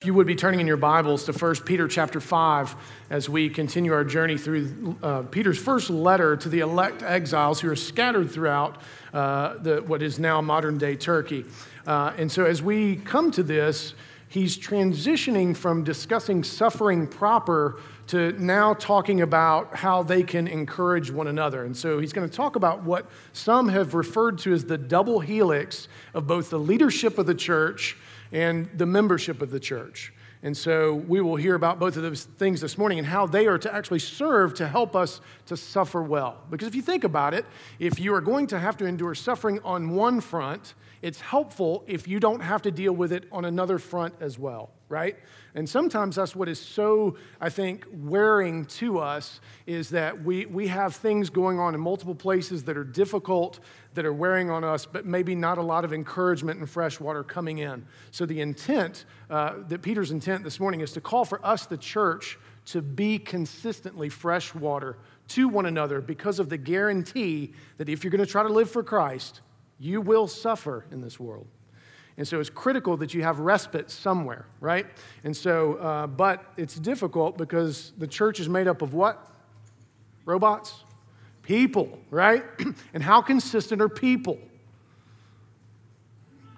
If you would be turning in your Bibles to 1 Peter chapter 5 as we continue our journey through uh, Peter's first letter to the elect exiles who are scattered throughout uh, the, what is now modern day Turkey. Uh, and so as we come to this, he's transitioning from discussing suffering proper to now talking about how they can encourage one another. And so he's going to talk about what some have referred to as the double helix of both the leadership of the church and the membership of the church. And so we will hear about both of those things this morning and how they are to actually serve to help us to suffer well. Because if you think about it, if you are going to have to endure suffering on one front, it's helpful if you don't have to deal with it on another front as well, right? And sometimes that's what is so, I think, wearing to us is that we, we have things going on in multiple places that are difficult, that are wearing on us, but maybe not a lot of encouragement and fresh water coming in. So, the intent, uh, that Peter's intent this morning is to call for us, the church, to be consistently fresh water to one another because of the guarantee that if you're going to try to live for Christ, you will suffer in this world. And so it's critical that you have respite somewhere, right? And so, uh, but it's difficult because the church is made up of what? Robots? People, right? and how consistent are people?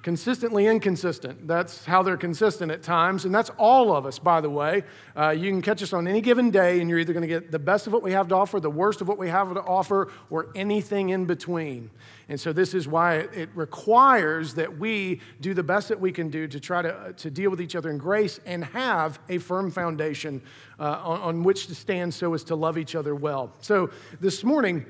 Consistently inconsistent. That's how they're consistent at times, and that's all of us, by the way. Uh, you can catch us on any given day, and you're either going to get the best of what we have to offer, the worst of what we have to offer, or anything in between. And so, this is why it requires that we do the best that we can do to try to, uh, to deal with each other in grace and have a firm foundation uh, on, on which to stand so as to love each other well. So, this morning,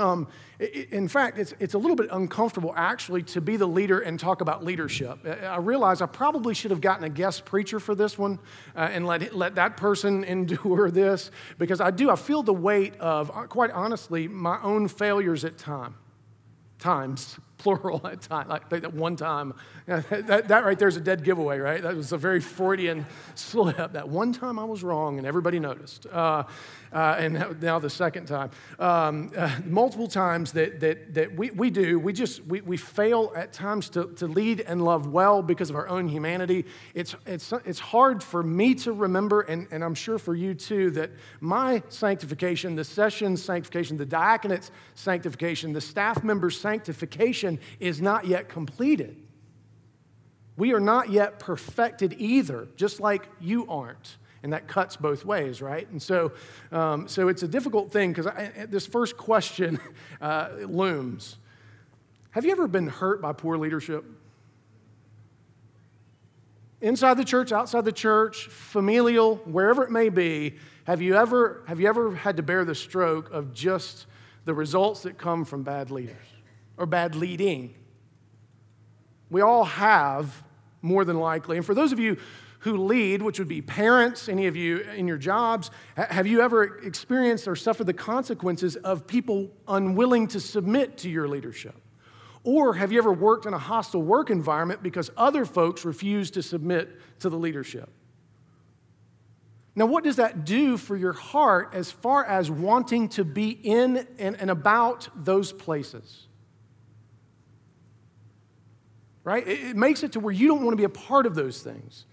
um, in fact, it's, it's a little bit uncomfortable actually to be the leader and talk about leadership. I realize I probably should have gotten a guest preacher for this one uh, and let, let that person endure this because I do, I feel the weight of, uh, quite honestly, my own failures at time, times plural at time, like that one time. That, that right there is a dead giveaway, right? That was a very Freudian slip. That one time I was wrong and everybody noticed. Uh, uh, and now the second time. Um, uh, multiple times that, that, that we, we do, we just, we, we fail at times to, to lead and love well because of our own humanity. It's, it's, it's hard for me to remember, and, and I'm sure for you too, that my sanctification, the session sanctification, the diaconate's sanctification, the staff member's sanctification is not yet completed. We are not yet perfected either, just like you aren't and that cuts both ways, right? And so, um, so it's a difficult thing because this first question uh, looms. Have you ever been hurt by poor leadership? Inside the church, outside the church, familial, wherever it may be, have you ever, have you ever had to bear the stroke of just the results that come from bad leaders or bad leading? We all have, more than likely. And for those of you who lead, which would be parents, any of you in your jobs, have you ever experienced or suffered the consequences of people unwilling to submit to your leadership? Or have you ever worked in a hostile work environment because other folks refuse to submit to the leadership? Now, what does that do for your heart as far as wanting to be in and, and about those places? Right? It, it makes it to where you don't want to be a part of those things.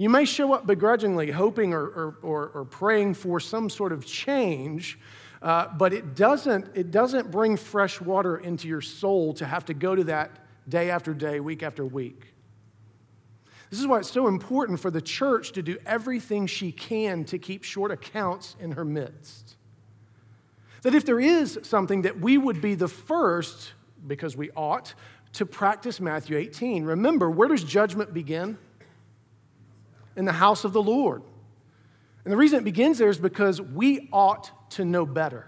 You may show up begrudgingly, hoping or, or, or, or praying for some sort of change, uh, but it doesn't, it doesn't bring fresh water into your soul to have to go to that day after day, week after week. This is why it's so important for the church to do everything she can to keep short accounts in her midst. That if there is something that we would be the first, because we ought, to practice Matthew 18. Remember, where does judgment begin? In the house of the Lord. And the reason it begins there is because we ought to know better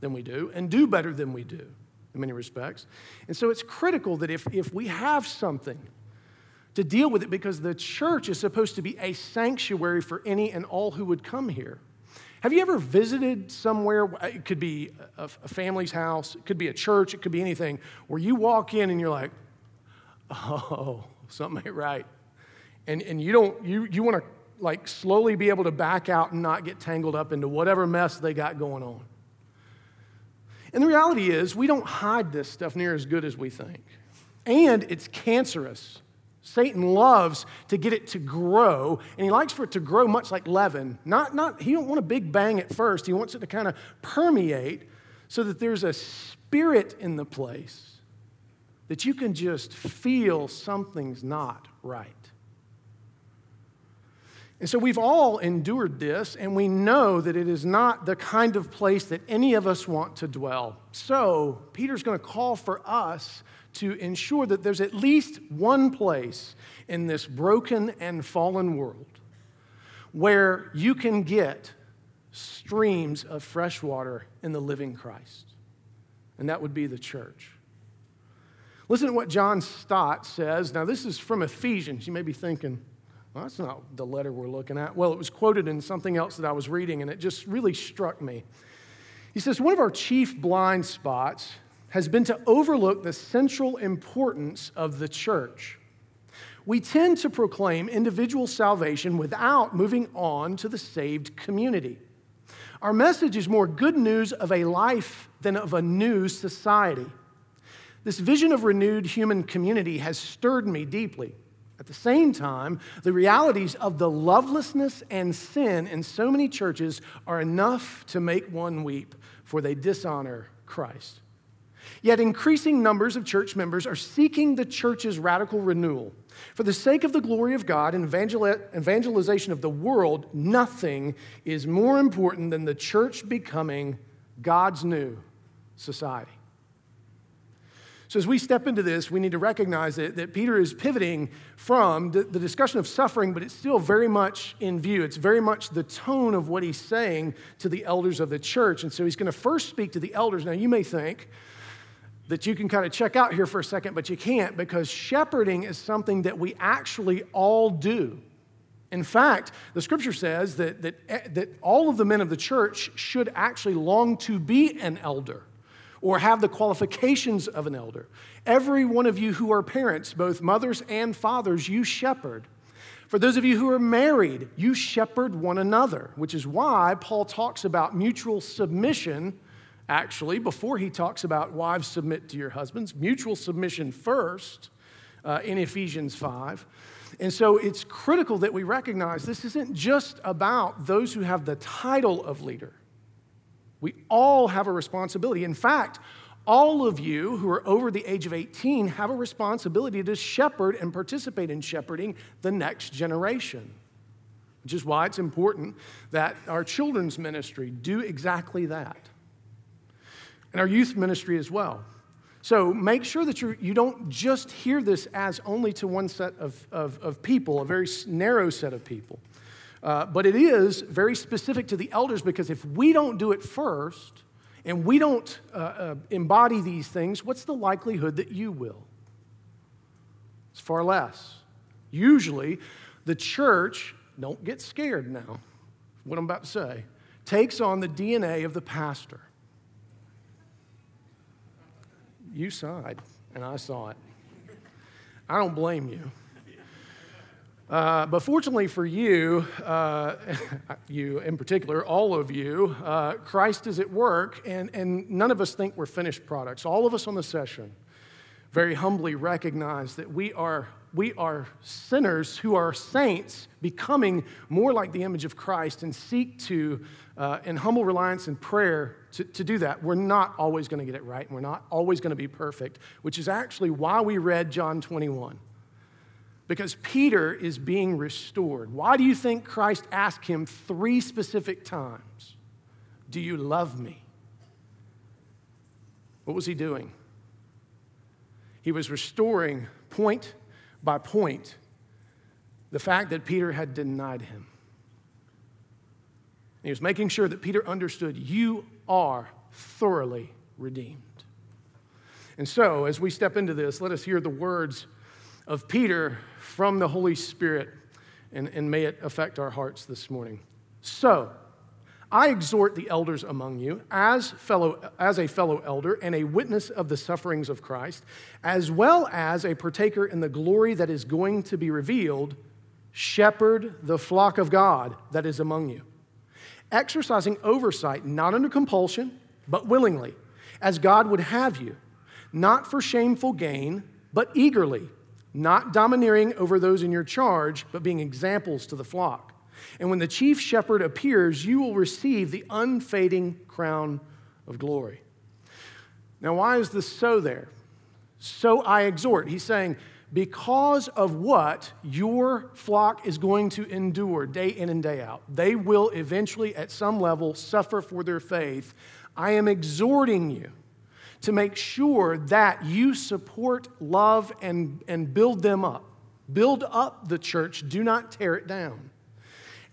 than we do and do better than we do in many respects. And so it's critical that if, if we have something to deal with it, because the church is supposed to be a sanctuary for any and all who would come here. Have you ever visited somewhere? It could be a, family's house, it could be a church, it could be anything, where you walk in and you're like, oh, something ain't right and, and you don't you, you want to like slowly be able to back out and not get tangled up into whatever mess they got going on and the reality is we don't hide this stuff near as good as we think and it's cancerous Satan loves to get it to grow, and he likes for it to grow much like leaven. Not, not, he don't want a big bang at first. He wants it to kind of permeate so that there's a spirit in the place that you can just feel something's not right. And so we've all endured this, and we know that it is not the kind of place that any of us want to dwell. So, Peter's going to call for us to ensure that there's at least one place in this broken and fallen world where you can get streams of fresh water in the living Christ. And that would be the church. Listen to what John Stott says. Now, this is from Ephesians. You may be thinking, well, that's not the letter we're looking at. Well, it was quoted in something else that I was reading, and it just really struck me. He says, One of our chief blind spots has been to overlook the central importance of the church. We tend to proclaim individual salvation without moving on to the saved community. Our message is more good news of a life than of a new society. This vision of renewed human community has stirred me deeply. At the same time, the realities of the lovelessness and sin in so many churches are enough to make one weep, for they dishonor Christ. Yet increasing numbers of church members are seeking the church's radical renewal. For the sake of the glory of God and evangelization of the world, nothing is more important than the church becoming God's new society. So, as we step into this, we need to recognize that, that Peter is pivoting from the, the, discussion of suffering, but it's still very much in view. It's very much the tone of what he's saying to the elders of the church. And so, he's going to first speak to the elders. Now, you may think, that you can kind of check out here for a second, but you can't because shepherding is something that we actually all do. In fact, the scripture says that, that, eh, that all of the men of the church should actually long to be an elder or have the qualifications of an elder. Every one of you who are parents, both mothers and fathers, you shepherd. For those of you who are married, you shepherd one another, which is why Paul talks about mutual submission actually, before he talks about wives submit to your husbands, mutual submission first uh, in Ephesians 5. And so it's critical that we recognize this isn't just about those who have the title of leader. We all have a responsibility. In fact, all of you who are over the age of 18 have a responsibility to shepherd and participate in shepherding the next generation, which is why it's important that our children's ministry do exactly that and our youth ministry as well. So make sure that you're, you do not just hear this as only to one set of, of, of people, a very narrow set of people. Uh, but it is very specific to the elders because if we don't do it first and we don't uh, uh, embody these things, what's the likelihood that you will? It's far less. Usually, the church, don't get scared now, what I'm about to say, takes on the DNA of the pastor you sighed, and I saw it. I don't blame you. Uh, but fortunately for you, uh, you in particular, all of you, uh, Christ is at work, and, and none of us think we're finished products. All of us on the session very humbly recognize that we are, we are sinners who are saints, becoming more like the image of Christ, and seek to, uh, in humble reliance and prayer, to, to do that. We're not always going to get it right, and we're not always going to be perfect, which is actually why we read John 21. Because Peter is being restored. Why do you think Christ asked him three specific times, Do you love me? What was he doing? He was restoring point by point the fact that Peter had denied him. He was making sure that Peter understood you are thoroughly redeemed. And so, as we step into this, let us hear the words of Peter from the Holy Spirit, and, and may it affect our hearts this morning. So, I exhort the elders among you, as, fellow, as a fellow elder and a witness of the sufferings of Christ, as well as a partaker in the glory that is going to be revealed, shepherd the flock of God that is among you, exercising oversight not under compulsion, but willingly, as God would have you, not for shameful gain, but eagerly not domineering over those in your charge, but being examples to the flock. And when the chief shepherd appears, you will receive the unfading crown of glory. Now, why is this so there? So I exhort. He's saying, because of what your flock is going to endure day in and day out. They will eventually, at some level, suffer for their faith. I am exhorting you to make sure that you support, love, and, and build them up. Build up the church, do not tear it down.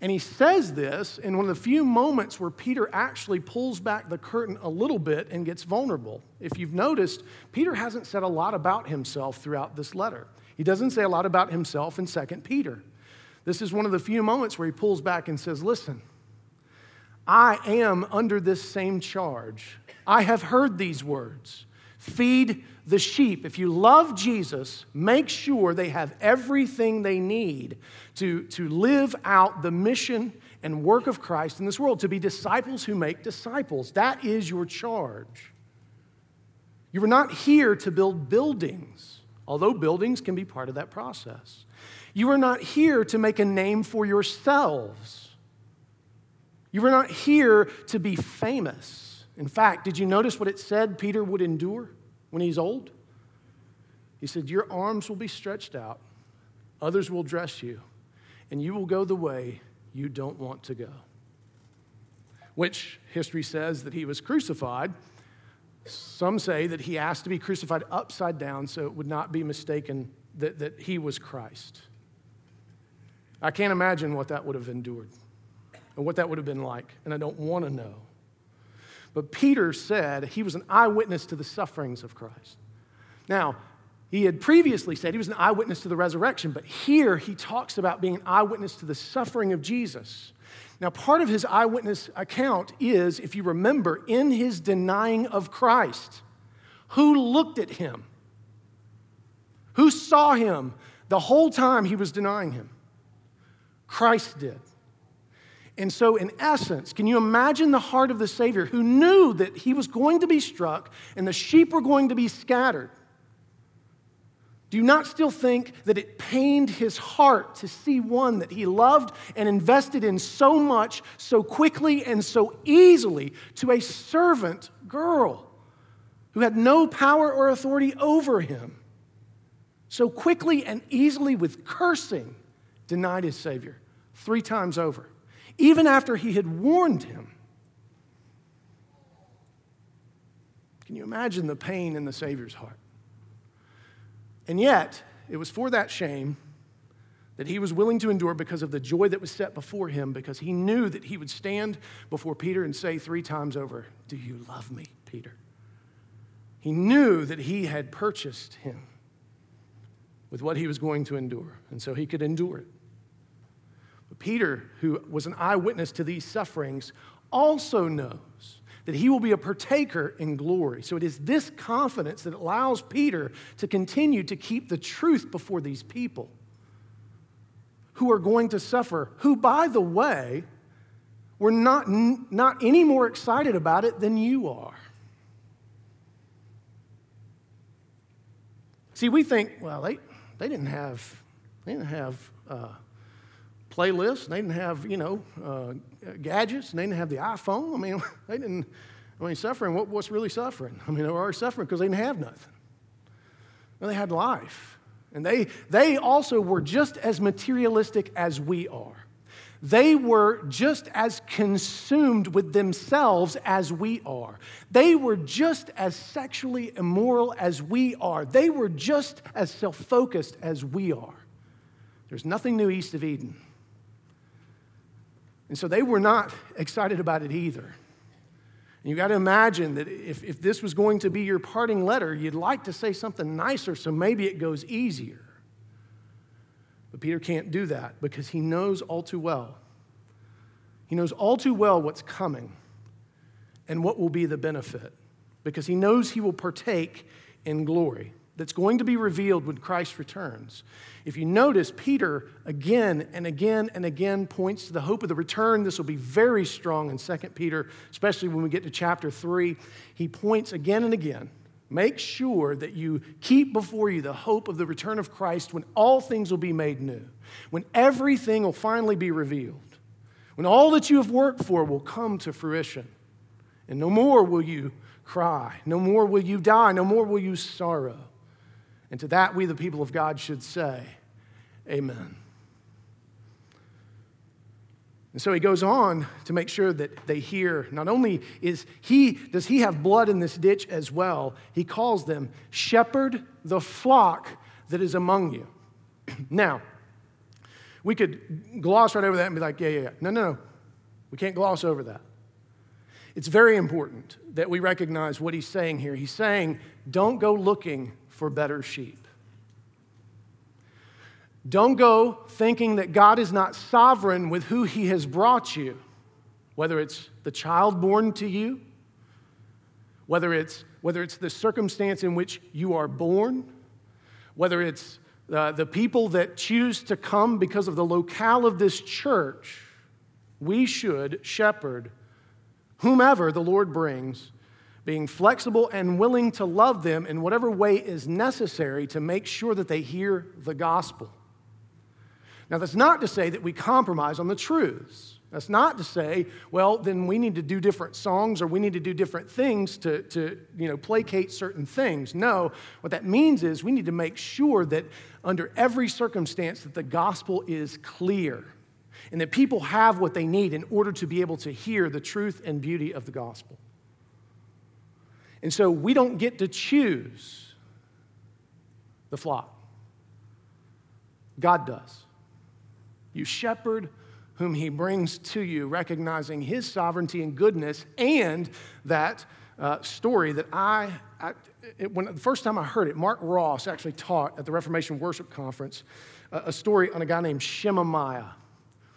And he says this in one of the few moments where Peter actually pulls back the curtain a little bit and gets vulnerable. If you've noticed, Peter hasn't said a lot about himself throughout this letter. He doesn't say a lot about himself in 2 Peter. This is one of the few moments where he pulls back and says, Listen, I am under this same charge. I have heard these words. Feed the sheep. If you love Jesus, make sure they have everything they need to, to live out the mission and work of Christ in this world, to be disciples who make disciples. That is your charge. You are not here to build buildings, although buildings can be part of that process. You are not here to make a name for yourselves. You are not here to be famous. In fact, did you notice what it said Peter would endure? when he's old? He said, Your arms will be stretched out, others will dress you, and you will go the way you don't want to go. Which history says that he was crucified. Some say that he asked to be crucified upside down so it would not be mistaken that, that he was Christ. I can't imagine what that would have endured and what that would have been like, and I don't want to know. But Peter said he was an eyewitness to the sufferings of Christ. Now, he had previously said he was an eyewitness to the resurrection, but here he talks about being an eyewitness to the suffering of Jesus. Now, part of his eyewitness account is, if you remember, in his denying of Christ. Who looked at him? Who saw him the whole time he was denying him? Christ did. And so, in essence, can you imagine the heart of the Savior who knew that he was going to be struck and the sheep were going to be scattered? Do you not still think that it pained his heart to see one that he loved and invested in so much, so quickly, and so easily to a servant girl who had no power or authority over him? So quickly and easily, with cursing, denied his Savior three times over even after he had warned him. Can you imagine the pain in the Savior's heart? And yet, it was for that shame that he was willing to endure because of the joy that was set before him, because he knew that he would stand before Peter and say three times over, Do you love me, Peter? He knew that he had purchased him with what he was going to endure, and so he could endure it. Peter, who was an eyewitness to these sufferings, also knows that he will be a partaker in glory. So it is this confidence that allows Peter to continue to keep the truth before these people who are going to suffer, who, by the way, were not, not any more excited about it than you are. See, we think, well, they, they didn't have, they didn't have uh, playlists. They didn't have, you know, uh, gadgets. They didn't have the iPhone. I mean, they didn't, I mean, suffering, what, what's really suffering? I mean, they were already suffering because they didn't have nothing. Well, they had life. And they, they also were just as materialistic as we are. They were just as consumed with themselves as we are. They were just as sexually immoral as we are. They were just as self focused as we are. There's nothing new east of Eden. And so they were not excited about it either. And you got to imagine that if, if this was going to be your parting letter, you'd like to say something nicer so maybe it goes easier. But Peter can't do that because he knows all too well. He knows all too well what's coming and what will be the benefit because he knows he will partake in glory that's going to be revealed when Christ returns. If you notice, Peter again and again and again points to the hope of the return. This will be very strong in 2 Peter, especially when we get to chapter 3. He points again and again Make sure that you keep before you the hope of the return of Christ when all things will be made new, when everything will finally be revealed, when all that you have worked for will come to fruition. And no more will you cry, no more will you die, no more will you sorrow. And to that, we, the people of God, should say, Amen. And so he goes on to make sure that they hear. Not only is he, does he have blood in this ditch as well, he calls them, shepherd the flock that is among you. now, we could gloss right over that and be like, yeah, yeah, yeah. No, no, no. We can't gloss over that. It's very important that we recognize what he's saying here. He's saying, don't go looking for better sheep. Don't go thinking that God is not sovereign with who He has brought you, whether it's the child born to you, whether it's, whether it's the circumstance in which you are born, whether it's uh, the people that choose to come because of the locale of this church. We should shepherd whomever the Lord brings, being flexible and willing to love them in whatever way is necessary to make sure that they hear the gospel. Now, that's not to say that we compromise on the truths. That's not to say, well, then we need to do different songs or we need to do different things to, to you know, placate certain things. No, what that means is we need to make sure that under every circumstance that the gospel is clear and that people have what they need in order to be able to hear the truth and beauty of the gospel. And so we don't get to choose the flock. God does. You shepherd whom he brings to you, recognizing his sovereignty and goodness, and that uh, story that I, I it, when the first time I heard it, Mark Ross actually taught at the Reformation Worship Conference uh, a story on a guy named Shimei.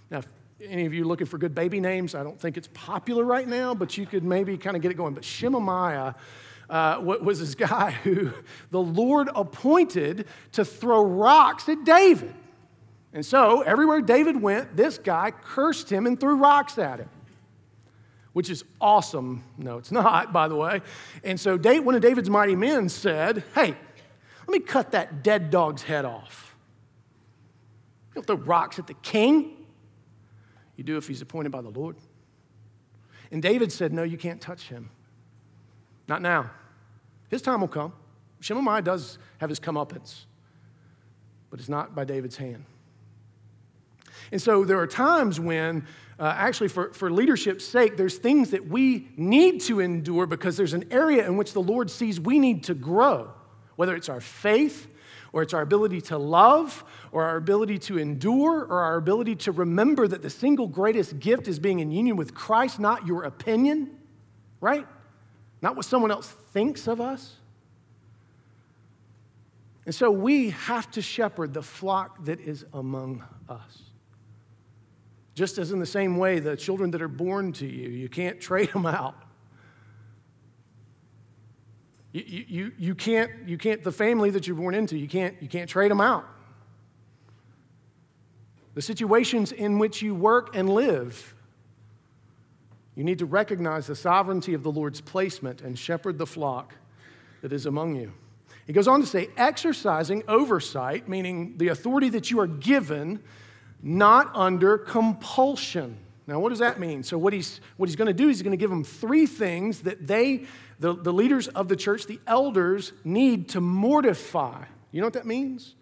Now, any of you looking for good baby names, I don't think it's popular right now, but you could maybe kind of get it going. But Shimei uh, was this guy who the Lord appointed to throw rocks at David. And so, everywhere David went, this guy cursed him and threw rocks at him, which is awesome. No, it's not, by the way. And so, one of David's mighty men said, Hey, let me cut that dead dog's head off. You don't throw rocks at the king. You do if he's appointed by the Lord. And David said, No, you can't touch him. Not now. His time will come. Shimei does have his comeuppance, but it's not by David's hand. And so there are times when, uh, actually, for, for leadership's sake, there's things that we need to endure because there's an area in which the Lord sees we need to grow, whether it's our faith or it's our ability to love or our ability to endure or our ability to remember that the single greatest gift is being in union with Christ, not your opinion, right? Not what someone else thinks of us. And so we have to shepherd the flock that is among us. Just as in the same way, the children that are born to you, you can't trade them out. You, you, you, can't, you can't, the family that you're born into, you can't, you can't trade them out. The situations in which you work and live, you need to recognize the sovereignty of the Lord's placement and shepherd the flock that is among you. He goes on to say, exercising oversight, meaning the authority that you are given not under compulsion. Now, what does that mean? So, what he's, what he's going to do is he's going to give them three things that they, the, the leaders of the church, the elders, need to mortify. You know what that means?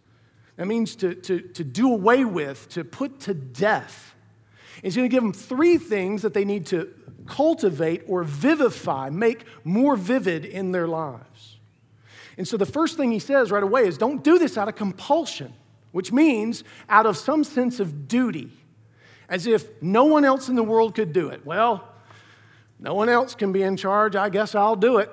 That means to, to, to do away with, to put to death. He's going to give them three things that they need to cultivate or vivify, make more vivid in their lives. And so the first thing he says right away is don't do this out of compulsion which means out of some sense of duty, as if no one else in the world could do it. Well, no one else can be in charge, I guess I'll do it.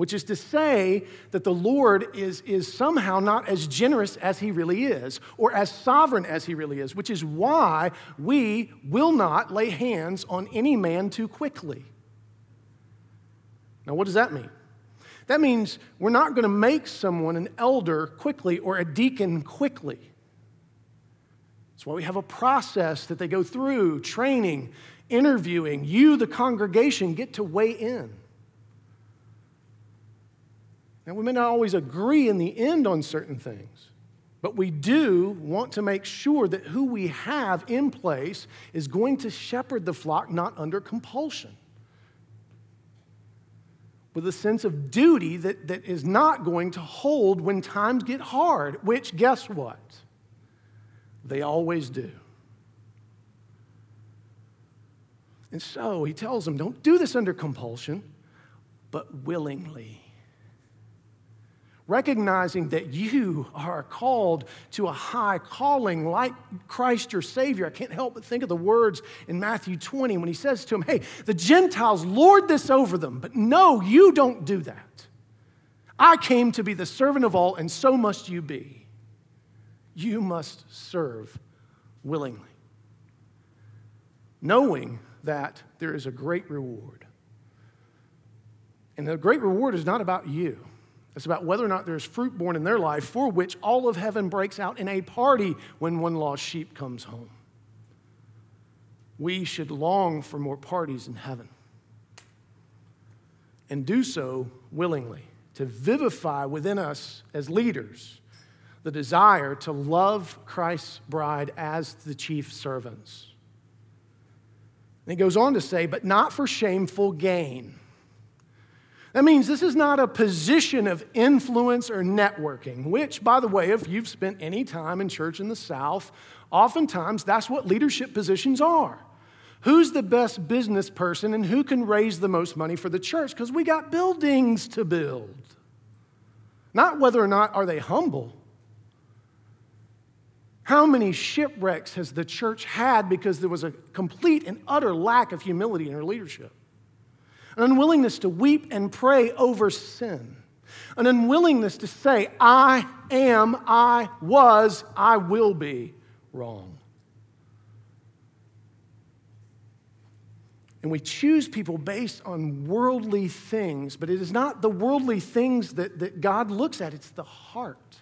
Which is to say that the Lord is, is somehow not as generous as he really is, or as sovereign as he really is, which is why we will not lay hands on any man too quickly. Now, what does that mean? That means we're not going to make someone an elder quickly or a deacon quickly. That's why we have a process that they go through training, interviewing. You, the congregation, get to weigh in. Now, we may not always agree in the end on certain things, but we do want to make sure that who we have in place is going to shepherd the flock not under compulsion with a sense of duty that, that is not going to hold when times get hard, which, guess what? They always do. And so he tells them don't do this under compulsion, but willingly recognizing that you are called to a high calling like Christ your Savior. I can't help but think of the words in Matthew 20 when he says to him, Hey, the Gentiles lord this over them, but no, you don't do that. I came to be the servant of all, and so must you be. You must serve willingly, knowing that there is a great reward. And the great reward is not about you. It's about whether or not there's fruit born in their life for which all of heaven breaks out in a party when one lost sheep comes home. We should long for more parties in heaven and do so willingly to vivify within us as leaders the desire to love Christ's bride as the chief servants. And he goes on to say, but not for shameful gain. That means this is not a position of influence or networking, which, by the way, if you've spent any time in church in the South, oftentimes that's what leadership positions are. Who's the best business person and who can raise the most money for the church? Because we got buildings to build. Not whether or not are they humble. How many shipwrecks has the church had because there was a complete and utter lack of humility in her leadership? An unwillingness to weep and pray over sin, an unwillingness to say, I am, I was, I will be wrong. And we choose people based on worldly things, but it is not the worldly things that, that God looks at, it's the heart.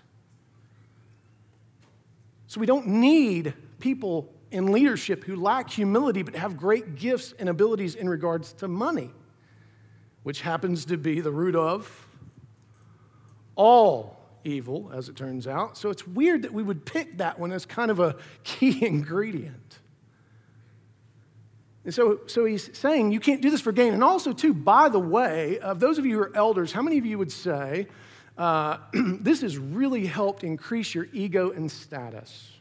So we don't need people in leadership who lack humility but have great gifts and abilities in regards to money which happens to be the root of all evil, as it turns out. So it's weird that we would pick that one as kind of a key ingredient. And so, so he's saying you can't do this for gain. And also, too, by the way, of those of you who are elders, how many of you would say uh, this has really helped increase your ego and status?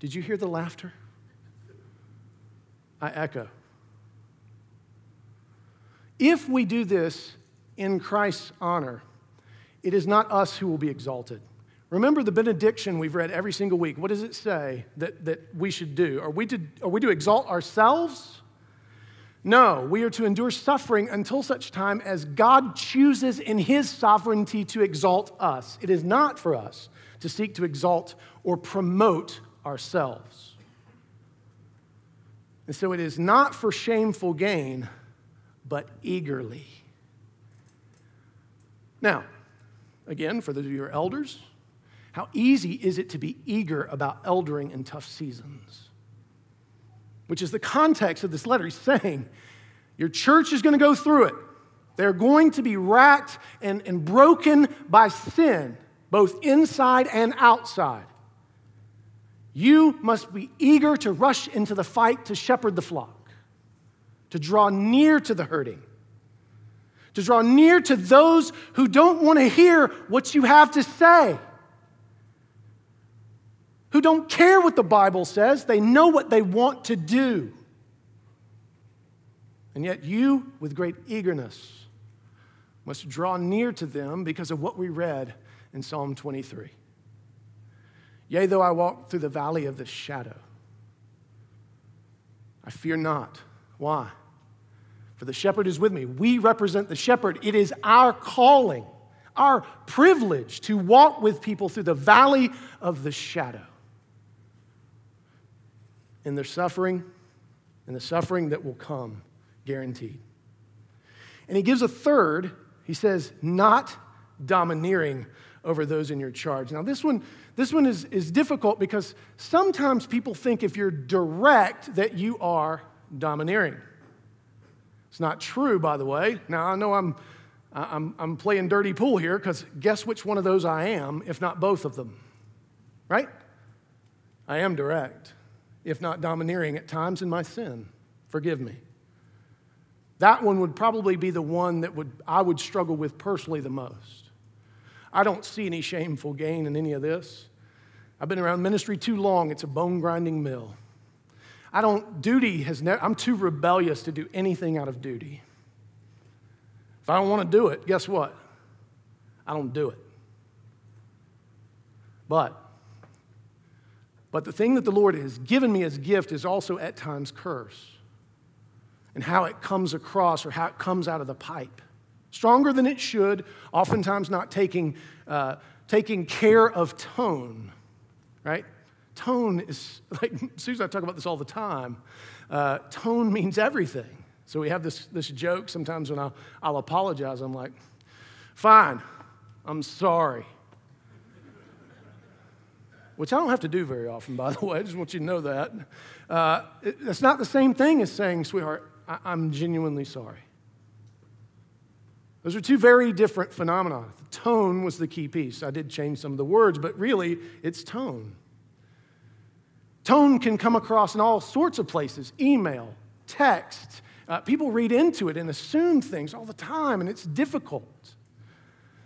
Did you hear the laughter? I echo. If we do this in Christ's honor, it is not us who will be exalted. Remember the benediction we've read every single week. What does it say that, that we should do? Are we, to, are we to exalt ourselves? No, we are to endure suffering until such time as God chooses in his sovereignty to exalt us. It is not for us to seek to exalt or promote ourselves. And so it is not for shameful gain but eagerly. Now, again, for those of you who are elders, how easy is it to be eager about eldering in tough seasons? Which is the context of this letter. He's saying, Your church is going to go through it. They're going to be racked and, and broken by sin, both inside and outside. You must be eager to rush into the fight to shepherd the flock to draw near to the hurting, to draw near to those who don't want to hear what you have to say, who don't care what the Bible says, they know what they want to do. And yet, you, with great eagerness, must draw near to them because of what we read in Psalm 23. Yea, though I walk through the valley of the shadow, I fear not. Why? For the shepherd is with me. We represent the shepherd. It is our calling, our privilege to walk with people through the valley of the shadow. In their suffering, and the suffering that will come, guaranteed. And he gives a third, he says, not domineering over those in your charge. Now, this one, this one is, is difficult because sometimes people think if you're direct that you are domineering. It's not true, by the way. Now, I know I'm I'm, I'm playing dirty pool here because guess which one of those I am, if not both of them? Right? I am direct, if not domineering at times in my sin. Forgive me. That one would probably be the one that would, I would struggle with personally the most. I don't see any shameful gain in any of this. I've been around ministry too long, it's a bone grinding mill. I don't, duty has never, I'm too rebellious to do anything out of duty. If I don't want to do it, guess what? I don't do it. But, but the thing that the Lord has given me as gift is also at times curse and how it comes across or how it comes out of the pipe. Stronger than it should, oftentimes not taking, uh, taking care of tone, right? Tone is, like Susan, I talk about this all the time. Uh, tone means everything. So we have this, this joke sometimes when I'll, I'll apologize. I'm like, fine, I'm sorry. Which I don't have to do very often, by the way. I just want you to know that. Uh, it, it's not the same thing as saying, sweetheart, I, I'm genuinely sorry. Those are two very different phenomena. The tone was the key piece. I did change some of the words, but really, it's tone. Tone can come across in all sorts of places email, text, uh, people read into it and assume things all the time, and it's difficult.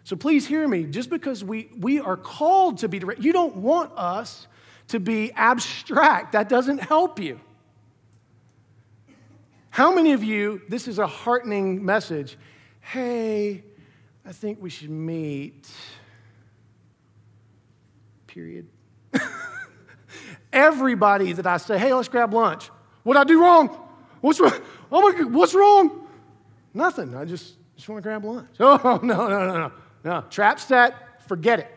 So please hear me. Just because we, we are called to be direct, you don't want us to be abstract. That doesn't help you. How many of you, this is a heartening message, hey, I think we should meet, period. Everybody that I say, hey, let's grab lunch. What I do wrong? What's wrong? Oh my God, what's wrong? Nothing. I just, just want to grab lunch. Oh, no, no, no, no. No. Trap set, forget it.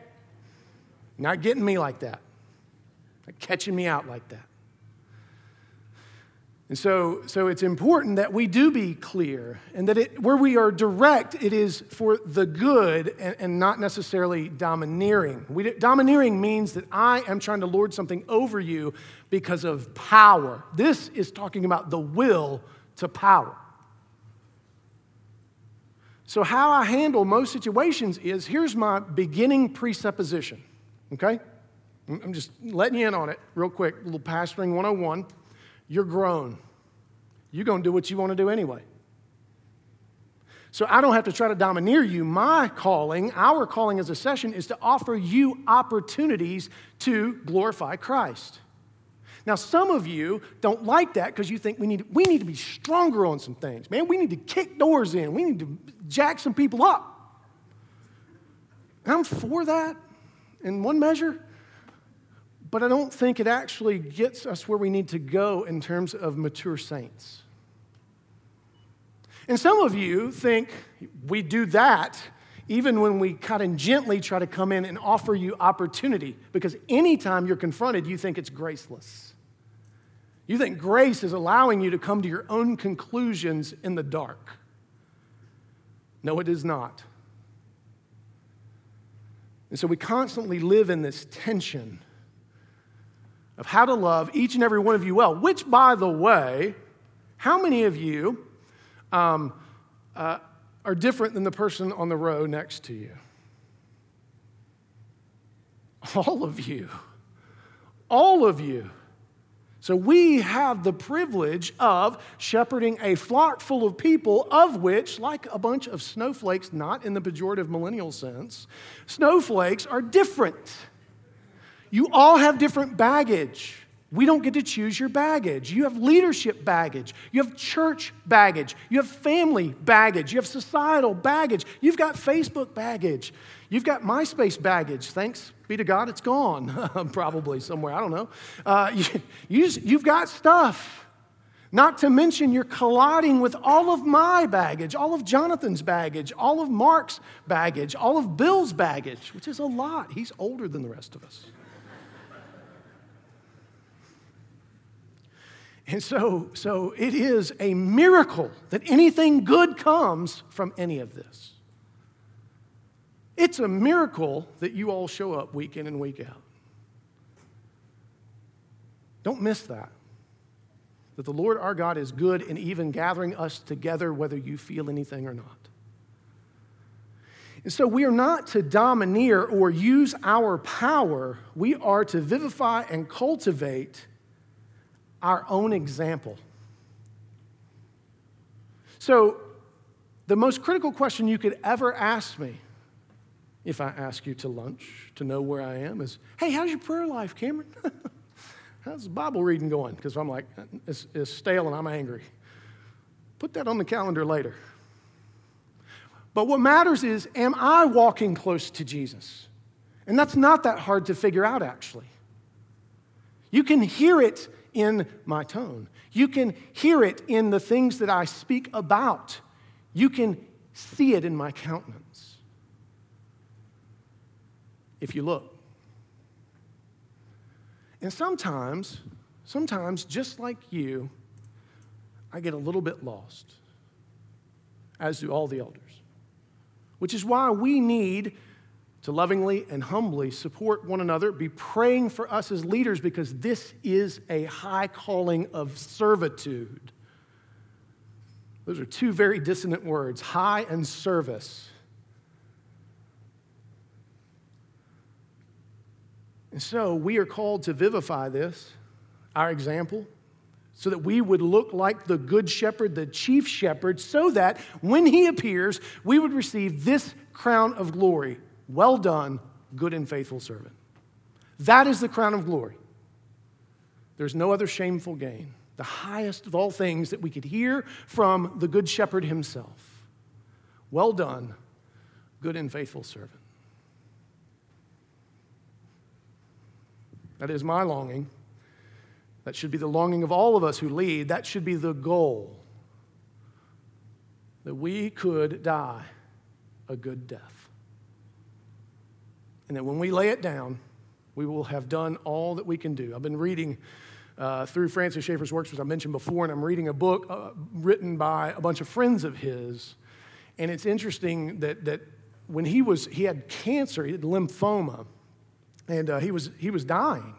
Not getting me like that. Not catching me out like that. And so, so it's important that we do be clear and that it, where we are direct, it is for the good and, and not necessarily domineering. We, domineering means that I am trying to lord something over you because of power. This is talking about the will to power. So, how I handle most situations is here's my beginning presupposition, okay? I'm just letting you in on it real quick, little pastoring 101. You're grown. You're going to do what you want to do anyway. So I don't have to try to domineer you. My calling, our calling as a session, is to offer you opportunities to glorify Christ. Now, some of you don't like that because you think we need, we need to be stronger on some things. Man, we need to kick doors in, we need to jack some people up. I'm for that in one measure, but I don't think it actually gets us where we need to go in terms of mature saints. And some of you think we do that even when we kind of gently try to come in and offer you opportunity, because anytime you're confronted, you think it's graceless. You think grace is allowing you to come to your own conclusions in the dark. No, it is not. And so we constantly live in this tension of how to love each and every one of you well, which, by the way, how many of you um, uh, are different than the person on the row next to you? All of you. All of you. So we have the privilege of shepherding a flock full of people, of which, like a bunch of snowflakes, not in the pejorative millennial sense, snowflakes are different. You all have different baggage. We don't get to choose your baggage. You have leadership baggage. You have church baggage. You have family baggage. You have societal baggage. You've got Facebook baggage. You've got MySpace baggage. Thanks be to God, it's gone, probably somewhere. I don't know. Uh, you, you have got stuff. Not to mention, you're colliding with all of my baggage, all of Jonathan's baggage, all of Mark's baggage, all of Bill's baggage, which is a lot. He's older than the rest of us. And so, so it is a miracle that anything good comes from any of this. It's a miracle that you all show up week in and week out. Don't miss that. That the Lord our God is good in even gathering us together, whether you feel anything or not. And so we are not to domineer or use our power, we are to vivify and cultivate our own example. So, the most critical question you could ever ask me if I ask you to lunch to know where I am is hey, how's your prayer life, Cameron? how's the Bible reading going? Because I'm like, it's, it's stale and I'm angry. Put that on the calendar later. But what matters is, am I walking close to Jesus? And that's not that hard to figure out, actually. You can hear it in my tone, you can hear it in the things that I speak about, you can see it in my countenance. If you look. And sometimes, sometimes, just like you, I get a little bit lost, as do all the elders which is why we need to lovingly and humbly support one another, be praying for us as leaders, because this is a high calling of servitude. Those are two very dissonant words high and service. And so we are called to vivify this, our example, so that we would look like the good shepherd, the chief shepherd, so that when he appears, we would receive this crown of glory. Well done, good and faithful servant. That is the crown of glory. There's no other shameful gain. The highest of all things that we could hear from the good shepherd himself. Well done, good and faithful servant. That is my longing that should be the longing of all of us who lead. That should be the goal. That we could die a good death. And that when we lay it down, we will have done all that we can do. I've been reading uh, through Francis Schaeffer's works, which I mentioned before, and I'm reading a book uh, written by a bunch of friends of his. And it's interesting that, that when he was, he had cancer, he had lymphoma, and uh, he, was, he was dying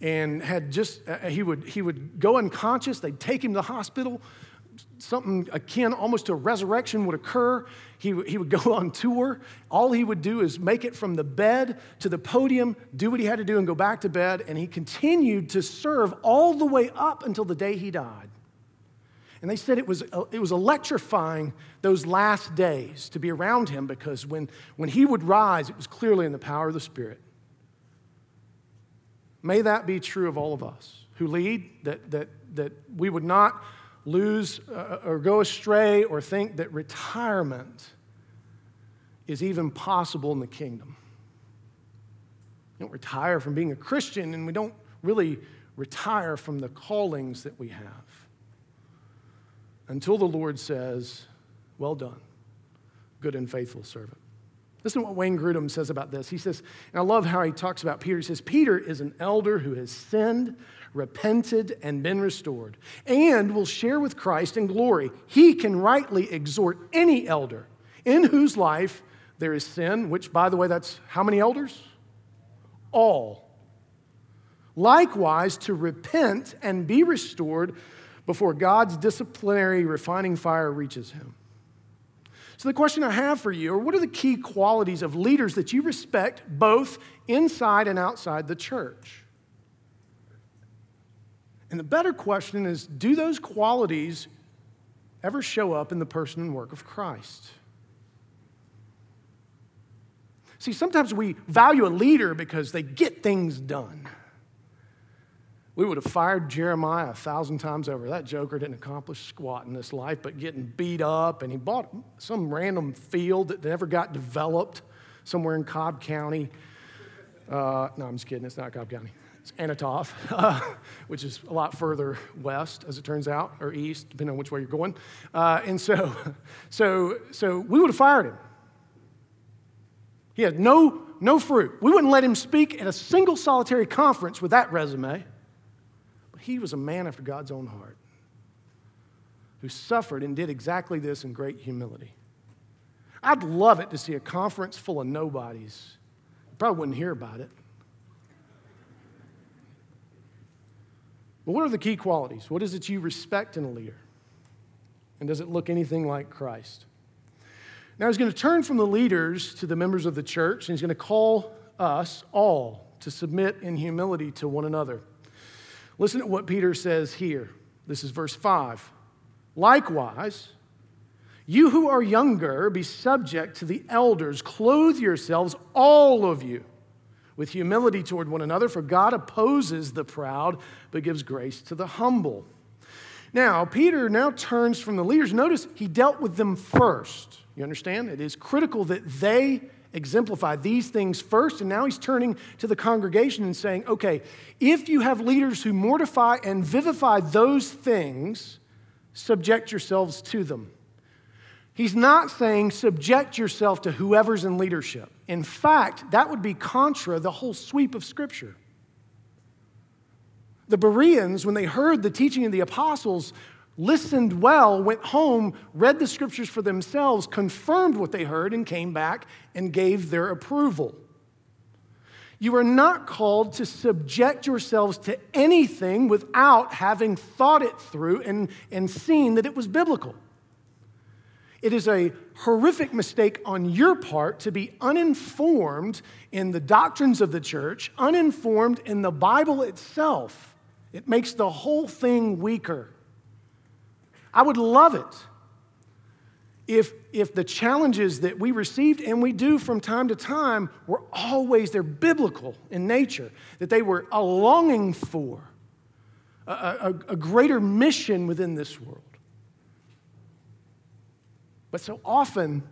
and had just, uh, he, would, he would go unconscious. They'd take him to the hospital. Something akin almost to a resurrection would occur. He, he would go on tour. All he would do is make it from the bed to the podium, do what he had to do, and go back to bed. And he continued to serve all the way up until the day he died. And they said it was, uh, it was electrifying those last days to be around him because when, when he would rise, it was clearly in the power of the Spirit. May that be true of all of us who lead, that, that, that we would not lose uh, or go astray or think that retirement is even possible in the kingdom. We don't retire from being a Christian, and we don't really retire from the callings that we have until the Lord says, Well done, good and faithful servant. Listen to what Wayne Grudem says about this. He says, and I love how he talks about Peter. He says, Peter is an elder who has sinned, repented, and been restored, and will share with Christ in glory. He can rightly exhort any elder in whose life there is sin, which, by the way, that's how many elders? All. Likewise, to repent and be restored before God's disciplinary refining fire reaches him. So, the question I have for you are what are the key qualities of leaders that you respect both inside and outside the church? And the better question is do those qualities ever show up in the person and work of Christ? See, sometimes we value a leader because they get things done. We would have fired Jeremiah a thousand times over. That joker didn't accomplish squat in this life, but getting beat up, and he bought some random field that never got developed somewhere in Cobb County. Uh, no, I'm just kidding. It's not Cobb County. It's Anathoth, uh, which is a lot further west, as it turns out, or east, depending on which way you're going. Uh, and so, so, so we would have fired him. He had no, no fruit. We wouldn't let him speak at a single solitary conference with that resume he was a man after God's own heart who suffered and did exactly this in great humility. I'd love it to see a conference full of nobodies. Probably wouldn't hear about it. But what are the key qualities? What is it you respect in a leader? And does it look anything like Christ? Now he's going to turn from the leaders to the members of the church, and he's going to call us all to submit in humility to one another. Listen to what Peter says here. This is verse 5. Likewise, you who are younger, be subject to the elders. Clothe yourselves, all of you, with humility toward one another, for God opposes the proud, but gives grace to the humble. Now, Peter now turns from the leaders. Notice he dealt with them first. You understand? It is critical that they exemplify these things first. And now he's turning to the congregation and saying, okay, if you have leaders who mortify and vivify those things, subject yourselves to them. He's not saying subject yourself to whoever's in leadership. In fact, that would be contra the whole sweep of Scripture. The Bereans, when they heard the teaching of the apostles, listened well, went home, read the scriptures for themselves, confirmed what they heard, and came back and gave their approval. You are not called to subject yourselves to anything without having thought it through and, and seen that it was biblical. It is a horrific mistake on your part to be uninformed in the doctrines of the church, uninformed in the Bible itself. It makes the whole thing weaker. I would love it if, if the challenges that we received and we do from time to time were always, they're biblical in nature, that they were a longing for a, a, a greater mission within this world. But so often,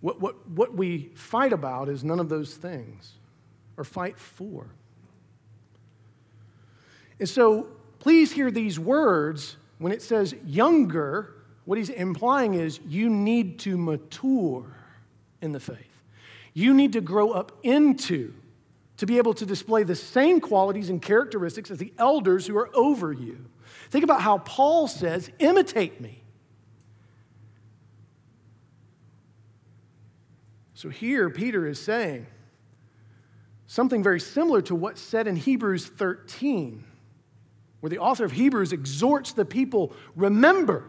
what, what, what we fight about is none of those things, or fight for. And so, please hear these words when it says younger, what he's implying is you need to mature in the faith. You need to grow up into, to be able to display the same qualities and characteristics as the elders who are over you. Think about how Paul says, imitate me. So here, Peter is saying something very similar to what's said in Hebrews 13 where the author of Hebrews exhorts the people remember,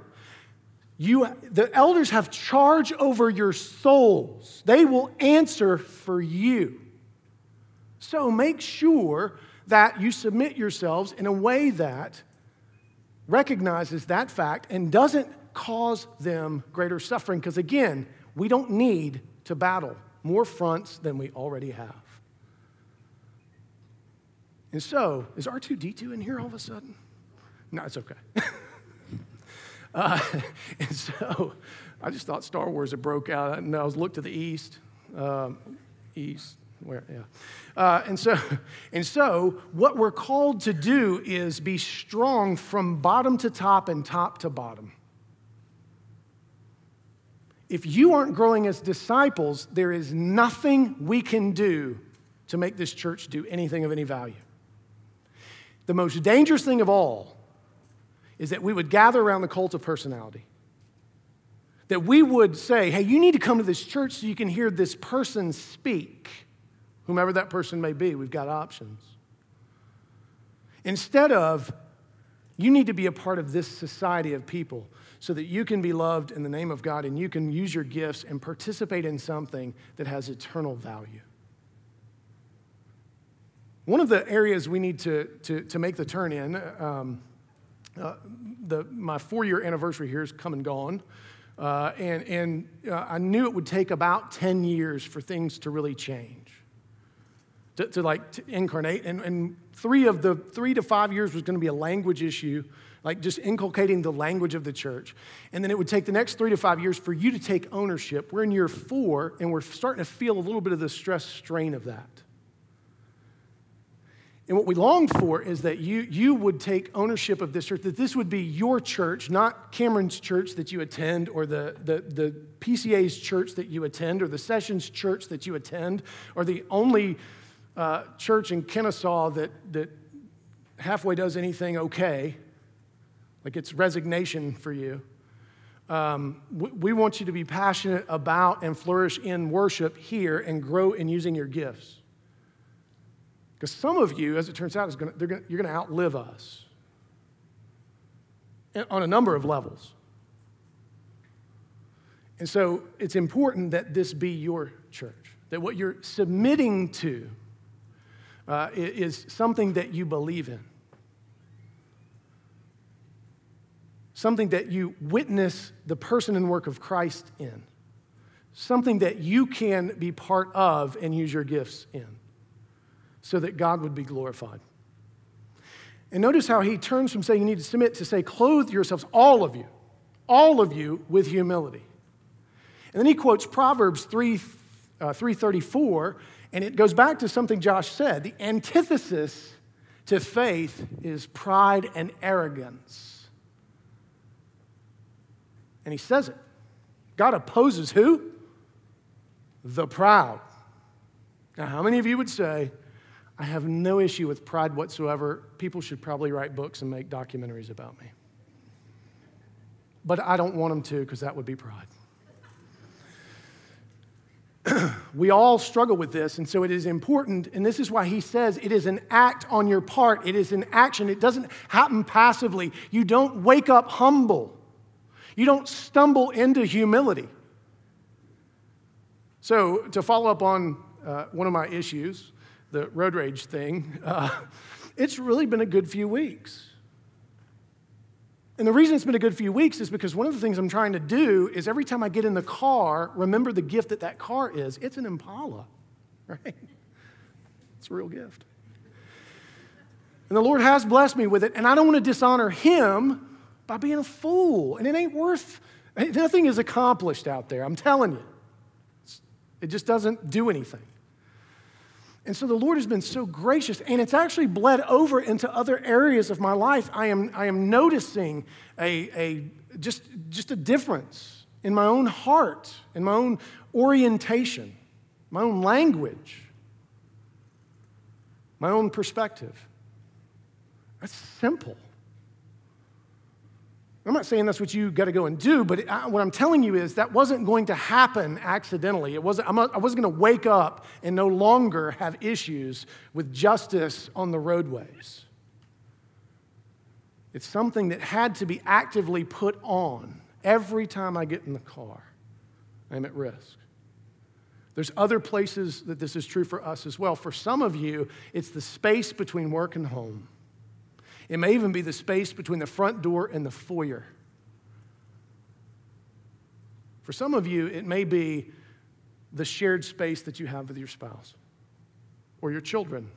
you, the elders have charge over your souls, they will answer for you. So make sure that you submit yourselves in a way that recognizes that fact and doesn't cause them greater suffering. Because again, we don't need to battle more fronts than we already have. And so, is R2D2 in here all of a sudden? No, it's okay. uh, and so, I just thought Star Wars had broke out, and I was looked to the east, um, east, where, yeah. Uh, and so, and so, what we're called to do is be strong from bottom to top and top to bottom. If you aren't growing as disciples, there is nothing we can do to make this church do anything of any value. The most dangerous thing of all is that we would gather around the cult of personality. That we would say, hey, you need to come to this church so you can hear this person speak, whomever that person may be. We've got options. Instead of, you need to be a part of this society of people so that you can be loved in the name of God and you can use your gifts and participate in something that has eternal value. One of the areas we need to, to, to make the turn in, um, uh, the, my four year anniversary here is come and gone. Uh, and and uh, I knew it would take about 10 years for things to really change, to, to like to incarnate. And, and three of the three to five years was going to be a language issue, like just inculcating the language of the church. And then it would take the next three to five years for you to take ownership. We're in year four, and we're starting to feel a little bit of the stress strain of that. And what we long for is that you, you would take ownership of this church, that this would be your church, not Cameron's church that you attend, or the, the, the PCA's church that you attend, or the Sessions church that you attend, or the only uh, church in Kennesaw that, that halfway does anything okay, like it's resignation for you. Um, we, we want you to be passionate about and flourish in worship here and grow in using your gifts. Because some of you, as it turns out, is gonna, gonna, you're going to outlive us on a number of levels. And so it's important that this be your church, that what you're submitting to uh, is something that you believe in, something that you witness the person and work of Christ in, something that you can be part of and use your gifts in, so that God would be glorified. And notice how he turns from saying you need to submit to say, clothe yourselves, all of you, all of you, with humility. And then he quotes Proverbs 3, uh, 334, and it goes back to something Josh said. The antithesis to faith is pride and arrogance. And he says it. God opposes who? The proud. Now, how many of you would say, I have no issue with pride whatsoever. People should probably write books and make documentaries about me. But I don't want them to because that would be pride. we all struggle with this, and so it is important, and this is why he says it is an act on your part. It is an action. It doesn't happen passively. You don't wake up humble, you don't stumble into humility. So, to follow up on uh, one of my issues, the road rage thing, uh, it's really been a good few weeks. And the reason it's been a good few weeks is because one of the things I'm trying to do is every time I get in the car, remember the gift that that car is. It's an Impala, right? It's a real gift. And the Lord has blessed me with it, and I don't want to dishonor Him by being a fool. And it ain't worth, nothing is accomplished out there, I'm telling you. It just doesn't do anything. And so the Lord has been so gracious, and it's actually bled over into other areas of my life. I am, I am noticing a, a, just, just a difference in my own heart, in my own orientation, my own language, my own perspective. That's simple. I'm not saying that's what you got to go and do, but I, what I'm telling you is that wasn't going to happen accidentally. It wasn't, not, I wasn't going to wake up and no longer have issues with justice on the roadways. It's something that had to be actively put on every time I get in the car. I'm at risk. There's other places that this is true for us as well. For some of you, it's the space between work and home. It may even be the space between the front door and the foyer. For some of you, it may be the shared space that you have with your spouse or your children.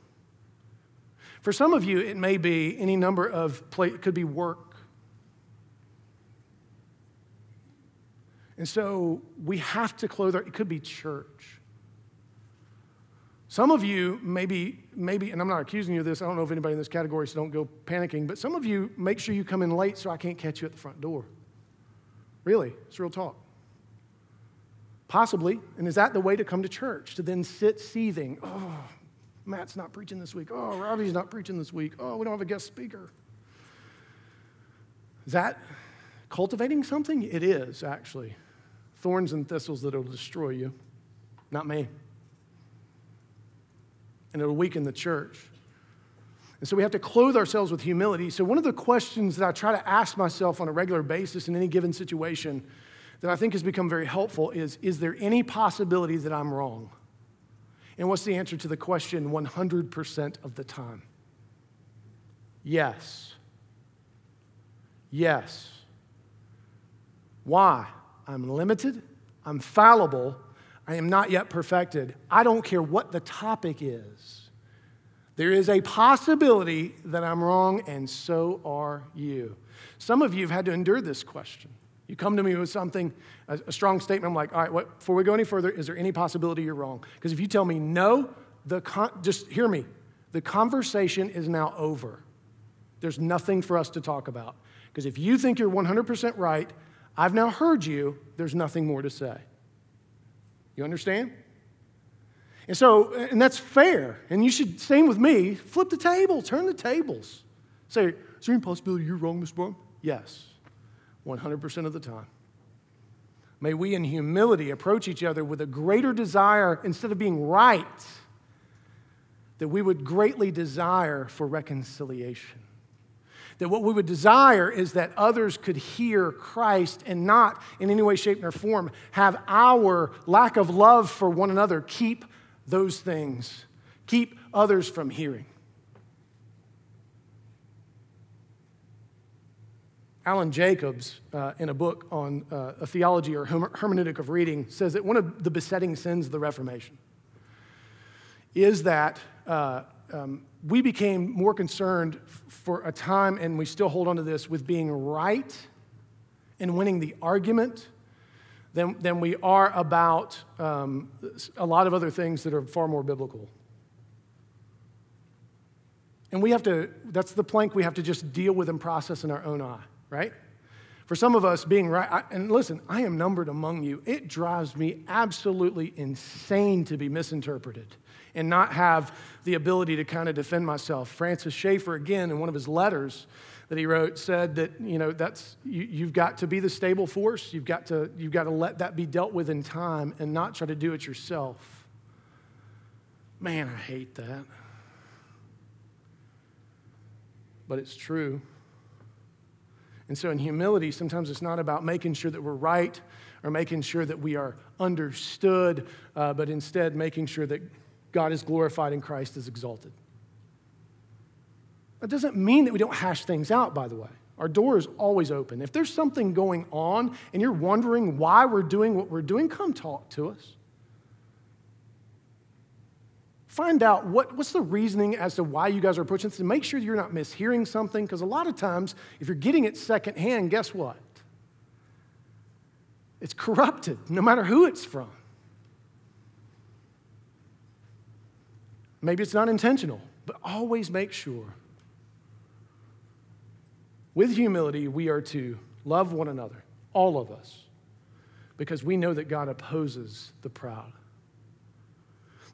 For some of you, it may be any number of it could be work. And so we have to clothe our, it could be church. Some of you, maybe, maybe, and I'm not accusing you of this, I don't know if anybody in this category, so don't go panicking, but some of you make sure you come in late so I can't catch you at the front door. Really, it's real talk. Possibly, and is that the way to come to church? To then sit seething, oh, Matt's not preaching this week. Oh, Robbie's not preaching this week. Oh, we don't have a guest speaker. Is that cultivating something? It is, actually. Thorns and thistles that will destroy you, not me and it'll weaken the church. And so we have to clothe ourselves with humility. So, one of the questions that I try to ask myself on a regular basis in any given situation that I think has become very helpful is Is there any possibility that I'm wrong? And what's the answer to the question 100% of the time? Yes. Yes. Why? I'm limited, I'm fallible, I am not yet perfected. I don't care what the topic is. There is a possibility that I'm wrong, and so are you. Some of you have had to endure this question. You come to me with something, a, a strong statement. I'm like, all right, what, before we go any further, is there any possibility you're wrong? Because if you tell me no, the con- just hear me. The conversation is now over. There's nothing for us to talk about. Because if you think you're 100% right, I've now heard you, there's nothing more to say. You understand? And so, and that's fair. And you should, same with me, flip the table, turn the tables. Say, is there any possibility you're wrong, Mr. Brown? Yes, 100% of the time. May we in humility approach each other with a greater desire, instead of being right, that we would greatly desire for reconciliation. That what we would desire is that others could hear Christ and not in any way, shape, or form have our lack of love for one another keep those things, keep others from hearing. Alan Jacobs, uh, in a book on uh, a theology or hermeneutic of reading, says that one of the besetting sins of the Reformation is that uh, um, we became more concerned for a time, and we still hold on to this, with being right and winning the argument than, than we are about um, a lot of other things that are far more biblical. And we have to, that's the plank we have to just deal with and process in our own eye right? For some of us, being right, I, and listen, I am numbered among you. It drives me absolutely insane to be misinterpreted and not have the ability to kind of defend myself. Francis Schaeffer, again, in one of his letters that he wrote, said that, you know, that's, you, have got to be the stable force. You've got, to, you've got to let that be dealt with in time and not try to do it yourself. Man, I hate that. But it's true. And so, in humility, sometimes it's not about making sure that we're right or making sure that we are understood, uh, but instead making sure that God is glorified and Christ is exalted. That doesn't mean that we don't hash things out, by the way. Our door is always open. If there's something going on and you're wondering why we're doing what we're doing, come talk to us. Find out what, what's the reasoning as to why you guys are approaching this and make sure you're not mishearing something because a lot of times, if you're getting it secondhand, guess what? It's corrupted, no matter who it's from. Maybe it's not intentional, but always make sure. With humility, we are to love one another, all of us, because we know that God opposes the proud.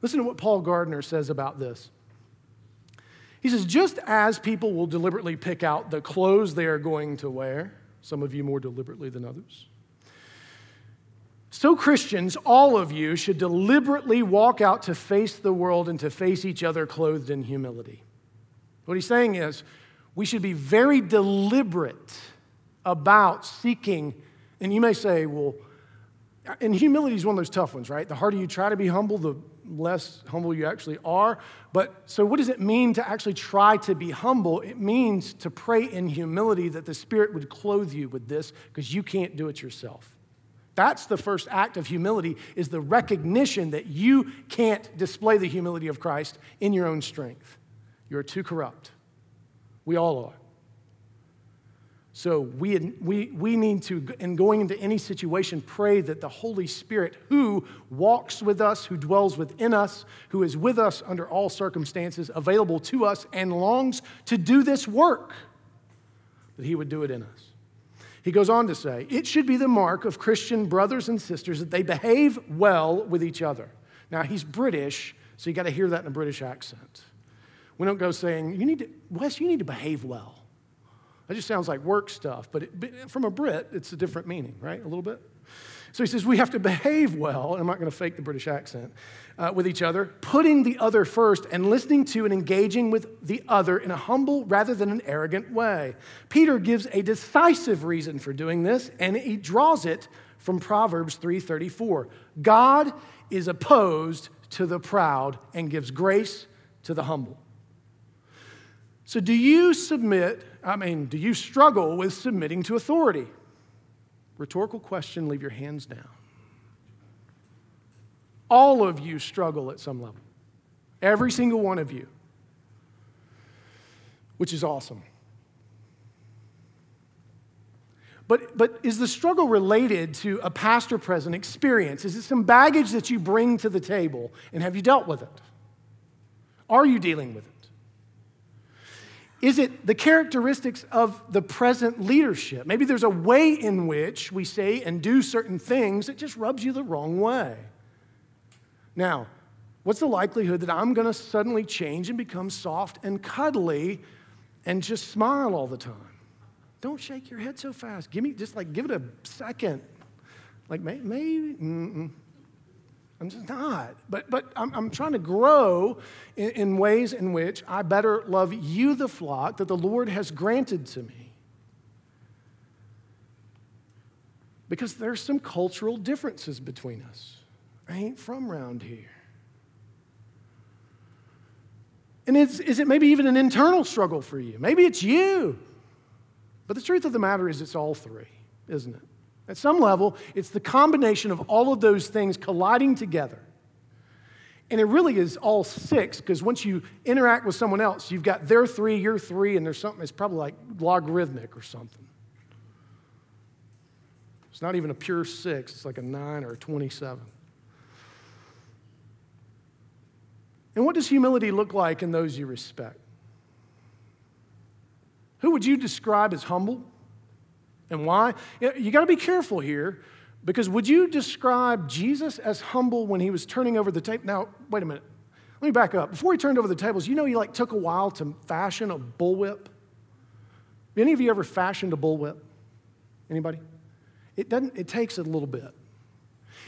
Listen to what Paul Gardner says about this. He says, just as people will deliberately pick out the clothes they are going to wear, some of you more deliberately than others, so Christians, all of you, should deliberately walk out to face the world and to face each other clothed in humility. What he's saying is, we should be very deliberate about seeking, and you may say, well, and humility is one of those tough ones, right? The harder you try to be humble, the less humble you actually are. But so, what does it mean to actually try to be humble? It means to pray in humility that the Spirit would clothe you with this because you can't do it yourself. That's the first act of humility is the recognition that you can't display the humility of Christ in your own strength. You're too corrupt. We all are. So we, we, we need to, in going into any situation, pray that the Holy Spirit, who walks with us, who dwells within us, who is with us under all circumstances, available to us, and longs to do this work, that He would do it in us. He goes on to say, it should be the mark of Christian brothers and sisters that they behave well with each other. Now, he's British, so you got to hear that in a British accent. We don't go saying, you need to, Wes, you need to behave well. That just sounds like work stuff, but, it, but from a Brit, it's a different meaning, right? A little bit. So he says we have to behave well, and I'm not going to fake the British accent, uh, with each other, putting the other first and listening to and engaging with the other in a humble rather than an arrogant way. Peter gives a decisive reason for doing this, and he draws it from Proverbs 3:34. God is opposed to the proud and gives grace to the humble. So, do you submit, I mean, do you struggle with submitting to authority? Rhetorical question, leave your hands down. All of you struggle at some level. Every single one of you, which is awesome. But, but is the struggle related to a pastor present experience? Is it some baggage that you bring to the table and have you dealt with it? Are you dealing with it? Is it the characteristics of the present leadership? Maybe there's a way in which we say and do certain things that just rubs you the wrong way. Now, what's the likelihood that I'm going to suddenly change and become soft and cuddly and just smile all the time? Don't shake your head so fast. Give me just like give it a second. Like maybe, maybe I'm just not. But, but I'm, I'm trying to grow in, in ways in which I better love you, the flock, that the Lord has granted to me. Because there's some cultural differences between us. I ain't from around here. And is, is it maybe even an internal struggle for you? Maybe it's you. But the truth of the matter is, it's all three, isn't it? At some level, it's the combination of all of those things colliding together. And it really is all six, because once you interact with someone else, you've got their three, your three, and there's something, it's probably like logarithmic or something. It's not even a pure six, it's like a nine or a 27. And what does humility look like in those you respect? Who would you describe as humble? And why? You got to be careful here because would you describe Jesus as humble when he was turning over the table? Now, wait a minute. Let me back up. Before he turned over the tables, you know he like took a while to fashion a bullwhip? Any of you ever fashioned a bullwhip? Anybody? It doesn't it takes a little bit.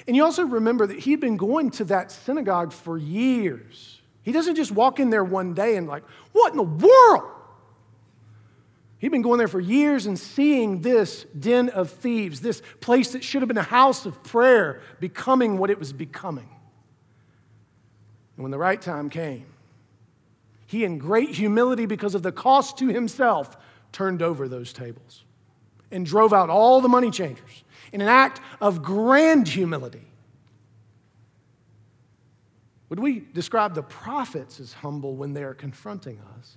And you also remember that he'd been going to that synagogue for years. He doesn't just walk in there one day and like, what in the world? He'd been going there for years and seeing this den of thieves, this place that should have been a house of prayer, becoming what it was becoming. And when the right time came, he, in great humility because of the cost to himself, turned over those tables and drove out all the money changers in an act of grand humility. Would we describe the prophets as humble when they are confronting us?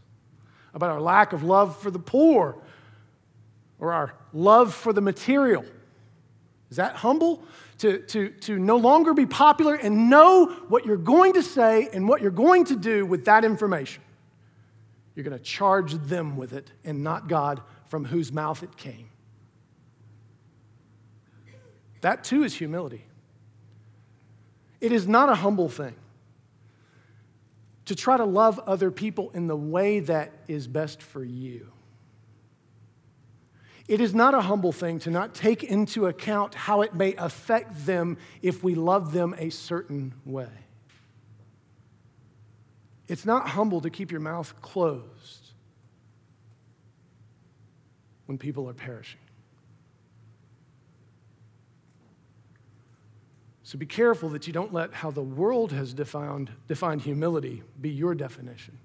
About our lack of love for the poor or our love for the material. Is that humble? To, to, to no longer be popular and know what you're going to say and what you're going to do with that information. You're going to charge them with it and not God from whose mouth it came. That too is humility. It is not a humble thing to try to love other people in the way that is best for you. It is not a humble thing to not take into account how it may affect them if we love them a certain way. It's not humble to keep your mouth closed when people are perishing. So be careful that you don't let how the world has defined, defined humility be your definition.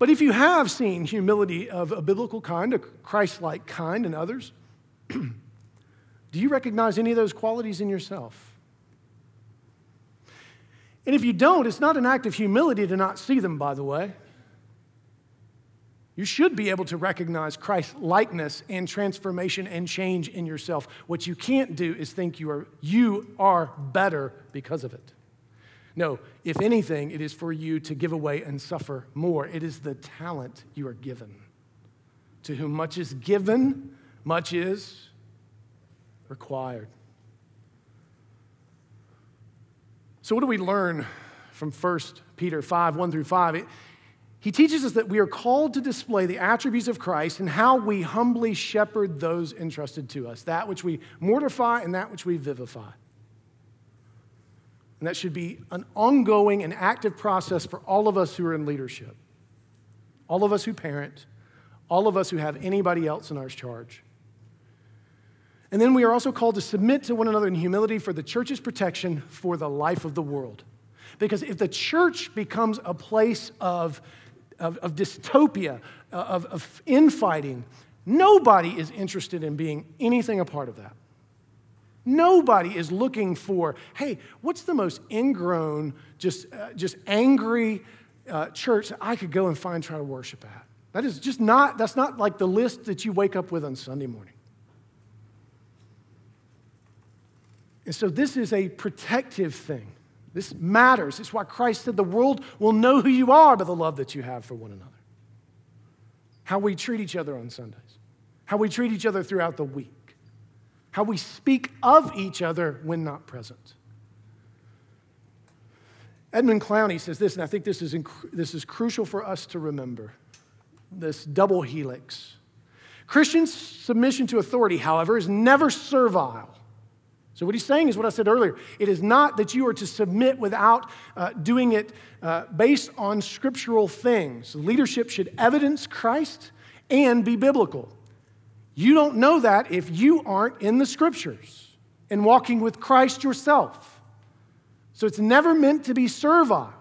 But if you have seen humility of a biblical kind, a Christ like kind in others, do you recognize any of those qualities in yourself? And if you don't, it's not an act of humility to not see them, by the way. You should be able to recognize Christ's likeness and transformation and change in yourself. What you can't do is think you are, you are better because of it. No, if anything, it is for you to give away and suffer more. It is the talent you are given. To whom much is given, much is required. So, what do we learn from 1 Peter 5 1 through 5? He teaches us that we are called to display the attributes of Christ and how we humbly shepherd those entrusted to us, that which we mortify and that which we vivify. And that should be an ongoing and active process for all of us who are in leadership, all of us who parent, all of us who have anybody else in our charge. And then we are also called to submit to one another in humility for the church's protection for the life of the world. Because if the church becomes a place of of, of dystopia, uh, of, of infighting. Nobody is interested in being anything a part of that. Nobody is looking for, hey, what's the most ingrown, just, uh, just angry uh, church that I could go and find, try to worship at? That is just not, that's not like the list that you wake up with on Sunday morning. And so this is a protective thing. This matters. It's why Christ said the world will know who you are by the love that you have for one another. How we treat each other on Sundays, how we treat each other throughout the week, how we speak of each other when not present. Edmund Clowney says this, and I think this is, inc- this is crucial for us to remember this double helix. Christian submission to authority, however, is never servile. So, what he's saying is what I said earlier. It is not that you are to submit without uh, doing it uh, based on scriptural things. Leadership should evidence Christ and be biblical. You don't know that if you aren't in the scriptures and walking with Christ yourself. So, it's never meant to be servile.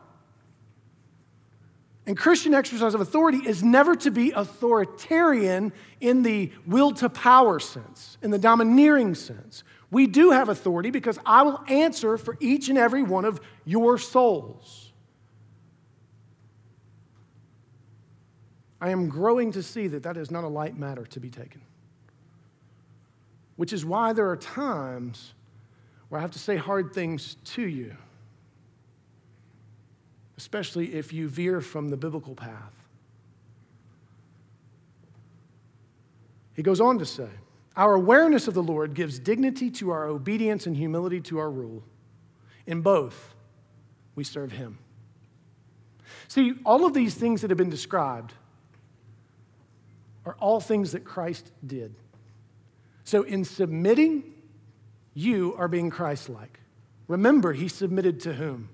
And Christian exercise of authority is never to be authoritarian in the will to power sense, in the domineering sense. We do have authority because I will answer for each and every one of your souls. I am growing to see that that is not a light matter to be taken. Which is why there are times where I have to say hard things to you, especially if you veer from the biblical path. He goes on to say, our awareness of the Lord gives dignity to our obedience and humility to our rule. In both, we serve Him. See, all of these things that have been described are all things that Christ did. So, in submitting, you are being Christ like. Remember, He submitted to whom?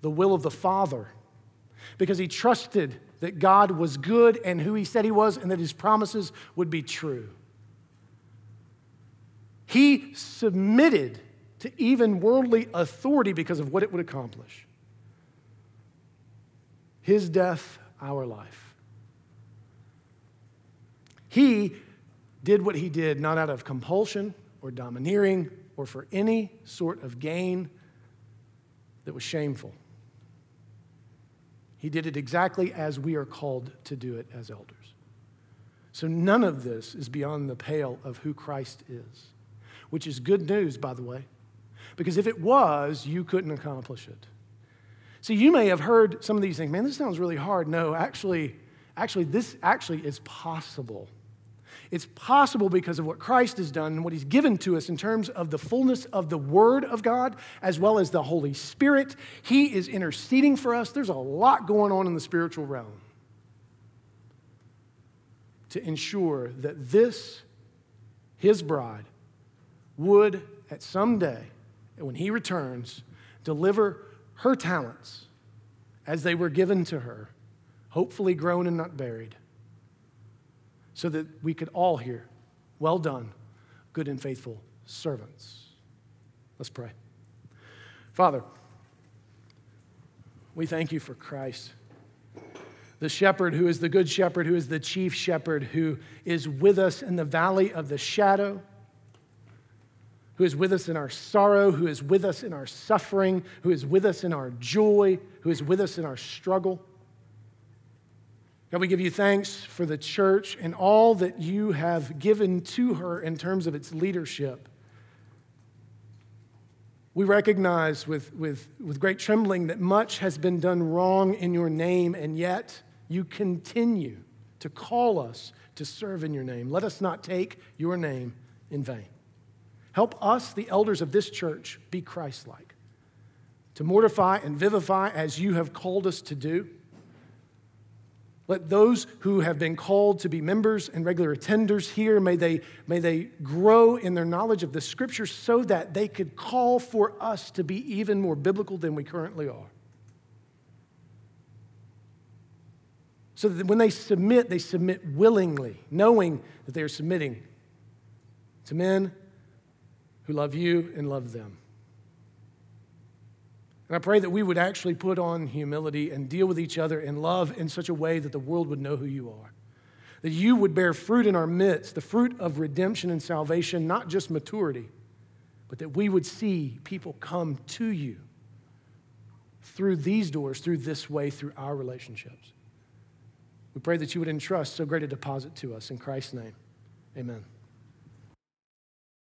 The will of the Father, because He trusted that God was good and who He said He was, and that His promises would be true. He submitted to even worldly authority because of what it would accomplish. His death, our life. He did what he did not out of compulsion or domineering or for any sort of gain that was shameful. He did it exactly as we are called to do it as elders. So none of this is beyond the pale of who Christ is which is good news, by the way, because if it was, you couldn't accomplish it. See, you may have heard some of these things, man, this sounds really hard. No, actually, actually, this actually is possible. It's possible because of what Christ has done and what He's given to us in terms of the fullness of the Word of God as well as the Holy Spirit. He is interceding for us. There's a lot going on in the spiritual realm to ensure that this, His bride, would at some day, when he returns, deliver her talents as they were given to her, hopefully grown and not buried, so that we could all hear, Well done, good and faithful servants. Let's pray. Father, we thank you for Christ, the shepherd who is the good shepherd, who is the chief shepherd, who is with us in the valley of the shadow who is with us in our sorrow, who is with us in our suffering, who is with us in our joy, who is with us in our struggle. God, we give you thanks for the church and all that you have given to her in terms of its leadership. We recognize with, with, with great trembling that much has been done wrong in your name, and yet you continue to call us to serve in your name. Let us not take your name in vain. Help us, the elders of this church, be Christ like, to mortify and vivify as you have called us to do. Let those who have been called to be members and regular attenders here, may they, may they grow in their knowledge of the scriptures so that they could call for us to be even more biblical than we currently are. So that when they submit, they submit willingly, knowing that they are submitting to men who love you and love them. And I pray that we would actually put on humility and deal with each other in love in such a way that the world would know who you are. That you would bear fruit in our midst, the fruit of redemption and salvation, not just maturity, but that we would see people come to you through these doors, through this way, through our relationships. We pray that you would entrust so great a deposit to us. In Christ's name, amen.